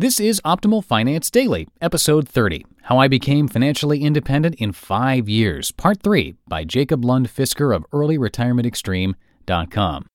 This is Optimal Finance Daily, episode 30 How I Became Financially Independent in Five Years, part 3 by Jacob Lund Fisker of EarlyRetirementExtreme.com.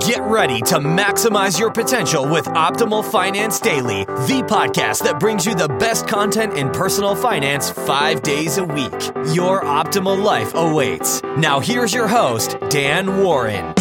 Get ready to maximize your potential with Optimal Finance Daily, the podcast that brings you the best content in personal finance five days a week. Your optimal life awaits. Now, here's your host, Dan Warren.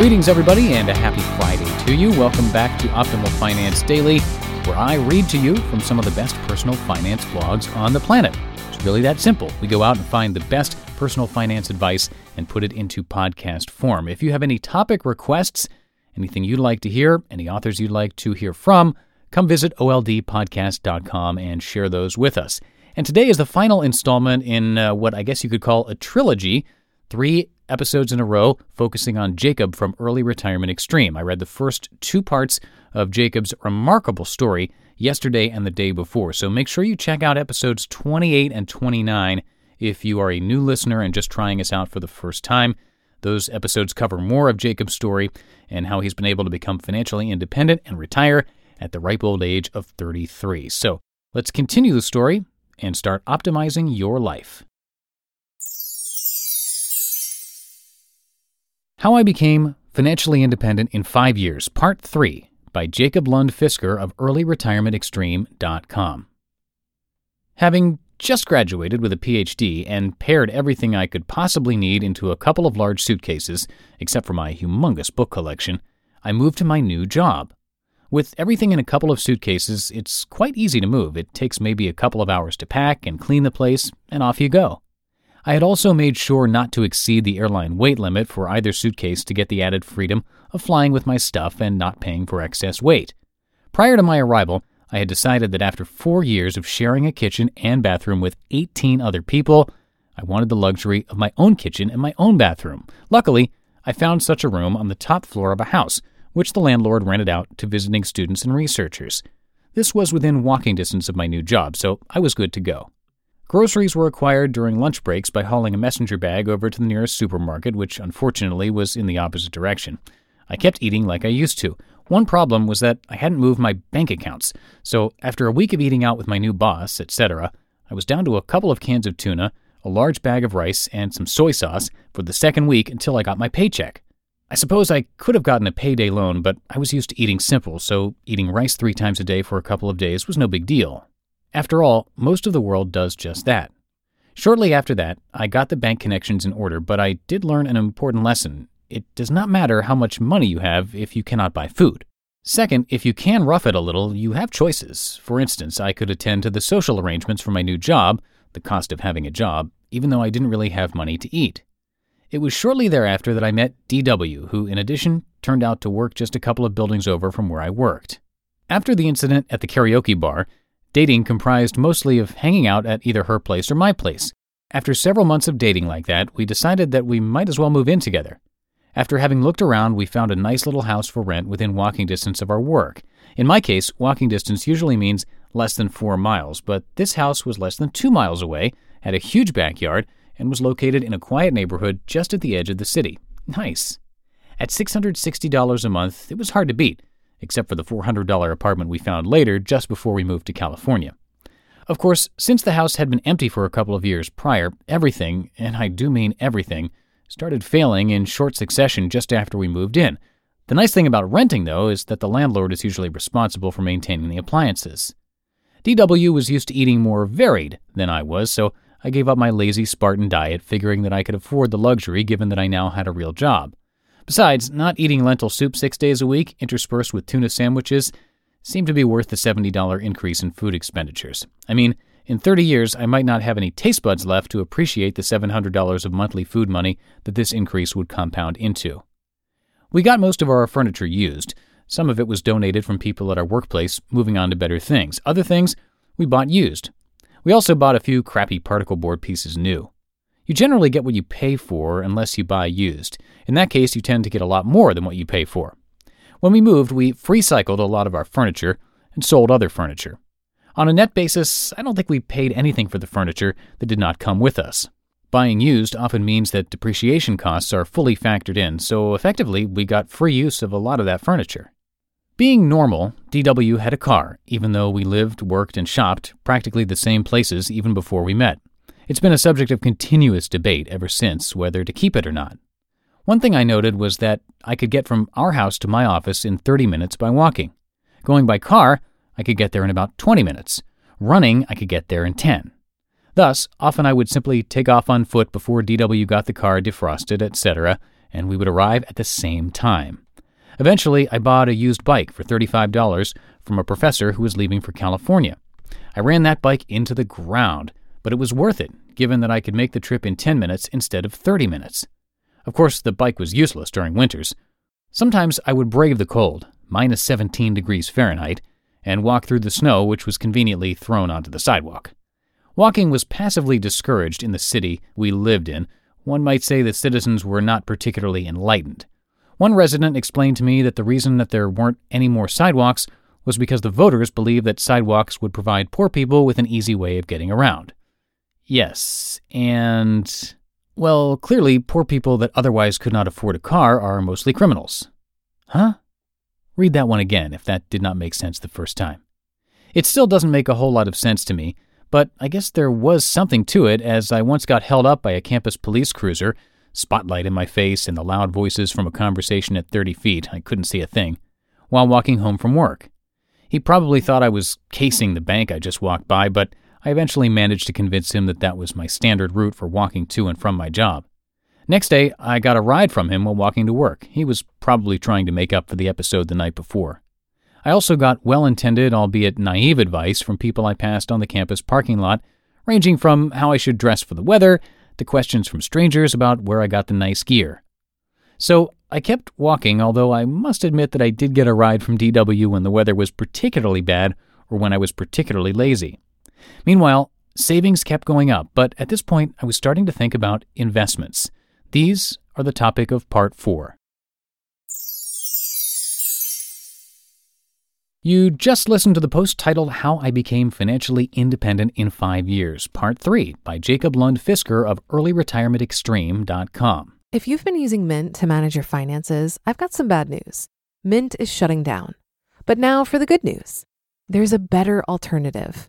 Greetings, everybody, and a happy Friday to you. Welcome back to Optimal Finance Daily, where I read to you from some of the best personal finance blogs on the planet. It's really that simple. We go out and find the best personal finance advice and put it into podcast form. If you have any topic requests, anything you'd like to hear, any authors you'd like to hear from, come visit oldpodcast.com and share those with us. And today is the final installment in uh, what I guess you could call a trilogy. Three episodes in a row focusing on Jacob from Early Retirement Extreme. I read the first two parts of Jacob's remarkable story yesterday and the day before, so make sure you check out episodes 28 and 29 if you are a new listener and just trying us out for the first time. Those episodes cover more of Jacob's story and how he's been able to become financially independent and retire at the ripe old age of 33. So let's continue the story and start optimizing your life. How I Became Financially Independent in Five Years, Part 3 by Jacob Lund Fisker of EarlyRetirementExtreme.com. Having just graduated with a PhD and pared everything I could possibly need into a couple of large suitcases, except for my humongous book collection, I moved to my new job. With everything in a couple of suitcases, it's quite easy to move. It takes maybe a couple of hours to pack and clean the place, and off you go. I had also made sure not to exceed the airline weight limit for either suitcase to get the added freedom of flying with my stuff and not paying for excess weight. Prior to my arrival, I had decided that after four years of sharing a kitchen and bathroom with 18 other people, I wanted the luxury of my own kitchen and my own bathroom. Luckily, I found such a room on the top floor of a house, which the landlord rented out to visiting students and researchers. This was within walking distance of my new job, so I was good to go. Groceries were acquired during lunch breaks by hauling a messenger bag over to the nearest supermarket, which unfortunately was in the opposite direction. I kept eating like I used to. One problem was that I hadn't moved my bank accounts, so after a week of eating out with my new boss, etc., I was down to a couple of cans of tuna, a large bag of rice, and some soy sauce for the second week until I got my paycheck. I suppose I could have gotten a payday loan, but I was used to eating simple, so eating rice three times a day for a couple of days was no big deal. After all, most of the world does just that. Shortly after that, I got the bank connections in order, but I did learn an important lesson. It does not matter how much money you have if you cannot buy food. Second, if you can rough it a little, you have choices. For instance, I could attend to the social arrangements for my new job, the cost of having a job, even though I didn't really have money to eat. It was shortly thereafter that I met DW, who, in addition, turned out to work just a couple of buildings over from where I worked. After the incident at the karaoke bar, Dating comprised mostly of hanging out at either her place or my place. After several months of dating like that, we decided that we might as well move in together. After having looked around, we found a nice little house for rent within walking distance of our work. In my case, walking distance usually means less than four miles, but this house was less than two miles away, had a huge backyard, and was located in a quiet neighborhood just at the edge of the city. Nice. At $660 a month, it was hard to beat, except for the $400 apartment we found later just before we moved to California. Of course, since the house had been empty for a couple of years prior, everything, and I do mean everything, started failing in short succession just after we moved in. The nice thing about renting, though, is that the landlord is usually responsible for maintaining the appliances. DW was used to eating more varied than I was, so I gave up my lazy Spartan diet, figuring that I could afford the luxury given that I now had a real job. Besides, not eating lentil soup six days a week, interspersed with tuna sandwiches, seemed to be worth the $70 increase in food expenditures. I mean, in 30 years, I might not have any taste buds left to appreciate the $700 of monthly food money that this increase would compound into. We got most of our furniture used. Some of it was donated from people at our workplace, moving on to better things. Other things we bought used. We also bought a few crappy particle board pieces new. You generally get what you pay for unless you buy used. In that case, you tend to get a lot more than what you pay for. When we moved, we free cycled a lot of our furniture and sold other furniture. On a net basis, I don't think we paid anything for the furniture that did not come with us. Buying used often means that depreciation costs are fully factored in, so effectively, we got free use of a lot of that furniture. Being normal, DW had a car, even though we lived, worked, and shopped practically the same places even before we met. It's been a subject of continuous debate ever since whether to keep it or not. One thing I noted was that I could get from our house to my office in 30 minutes by walking. Going by car, I could get there in about 20 minutes. Running, I could get there in 10. Thus, often I would simply take off on foot before DW got the car defrosted, etc., and we would arrive at the same time. Eventually, I bought a used bike for $35 from a professor who was leaving for California. I ran that bike into the ground, but it was worth it, given that I could make the trip in 10 minutes instead of 30 minutes. Of course, the bike was useless during winters. Sometimes I would brave the cold, minus 17 degrees Fahrenheit, and walk through the snow, which was conveniently thrown onto the sidewalk. Walking was passively discouraged in the city we lived in. One might say that citizens were not particularly enlightened. One resident explained to me that the reason that there weren't any more sidewalks was because the voters believed that sidewalks would provide poor people with an easy way of getting around. Yes, and well, clearly, poor people that otherwise could not afford a car are mostly criminals. Huh? Read that one again if that did not make sense the first time. It still doesn't make a whole lot of sense to me, but I guess there was something to it as I once got held up by a campus police cruiser, spotlight in my face and the loud voices from a conversation at 30 feet, I couldn't see a thing, while walking home from work. He probably thought I was casing the bank I just walked by, but I eventually managed to convince him that that was my standard route for walking to and from my job. Next day, I got a ride from him while walking to work. He was probably trying to make up for the episode the night before. I also got well intended, albeit naive advice from people I passed on the campus parking lot, ranging from how I should dress for the weather to questions from strangers about where I got the nice gear. So I kept walking, although I must admit that I did get a ride from DW when the weather was particularly bad or when I was particularly lazy. Meanwhile, savings kept going up, but at this point I was starting to think about investments. These are the topic of part four. You just listened to the post titled How I Became Financially Independent in Five Years, Part 3 by Jacob Lund Fisker of EarlyRetirementExtreme.com. If you've been using Mint to manage your finances, I've got some bad news. Mint is shutting down. But now for the good news there's a better alternative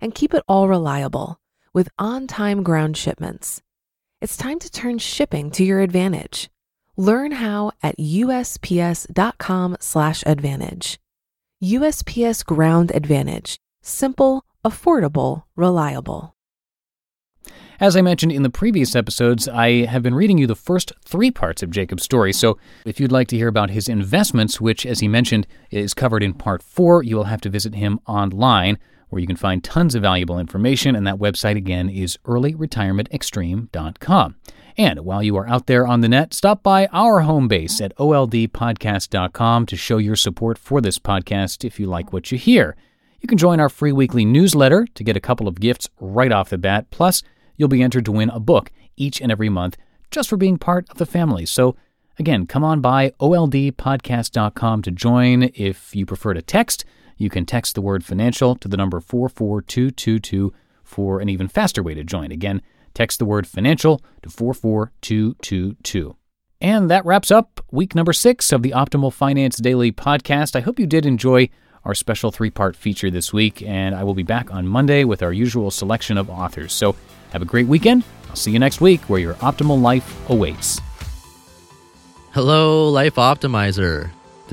And keep it all reliable with on time ground shipments. It's time to turn shipping to your advantage. Learn how at usps.com/advantage. USPS Ground Advantage: simple, affordable, reliable. As I mentioned in the previous episodes, I have been reading you the first three parts of Jacob's story. So if you'd like to hear about his investments, which, as he mentioned, is covered in part four, you will have to visit him online, where you can find tons of valuable information. And that website, again, is earlyretirementextreme.com. And while you are out there on the net, stop by our home base at oldpodcast.com to show your support for this podcast if you like what you hear. You can join our free weekly newsletter to get a couple of gifts right off the bat. Plus, you'll be entered to win a book each and every month just for being part of the family. So, again, come on by oldpodcast.com to join. If you prefer to text, you can text the word financial to the number 44222 for an even faster way to join. Again, text the word financial to 44222. And that wraps up week number six of the Optimal Finance Daily podcast. I hope you did enjoy our special three part feature this week, and I will be back on Monday with our usual selection of authors. So, have a great weekend. I'll see you next week where your optimal life awaits. Hello, Life Optimizer.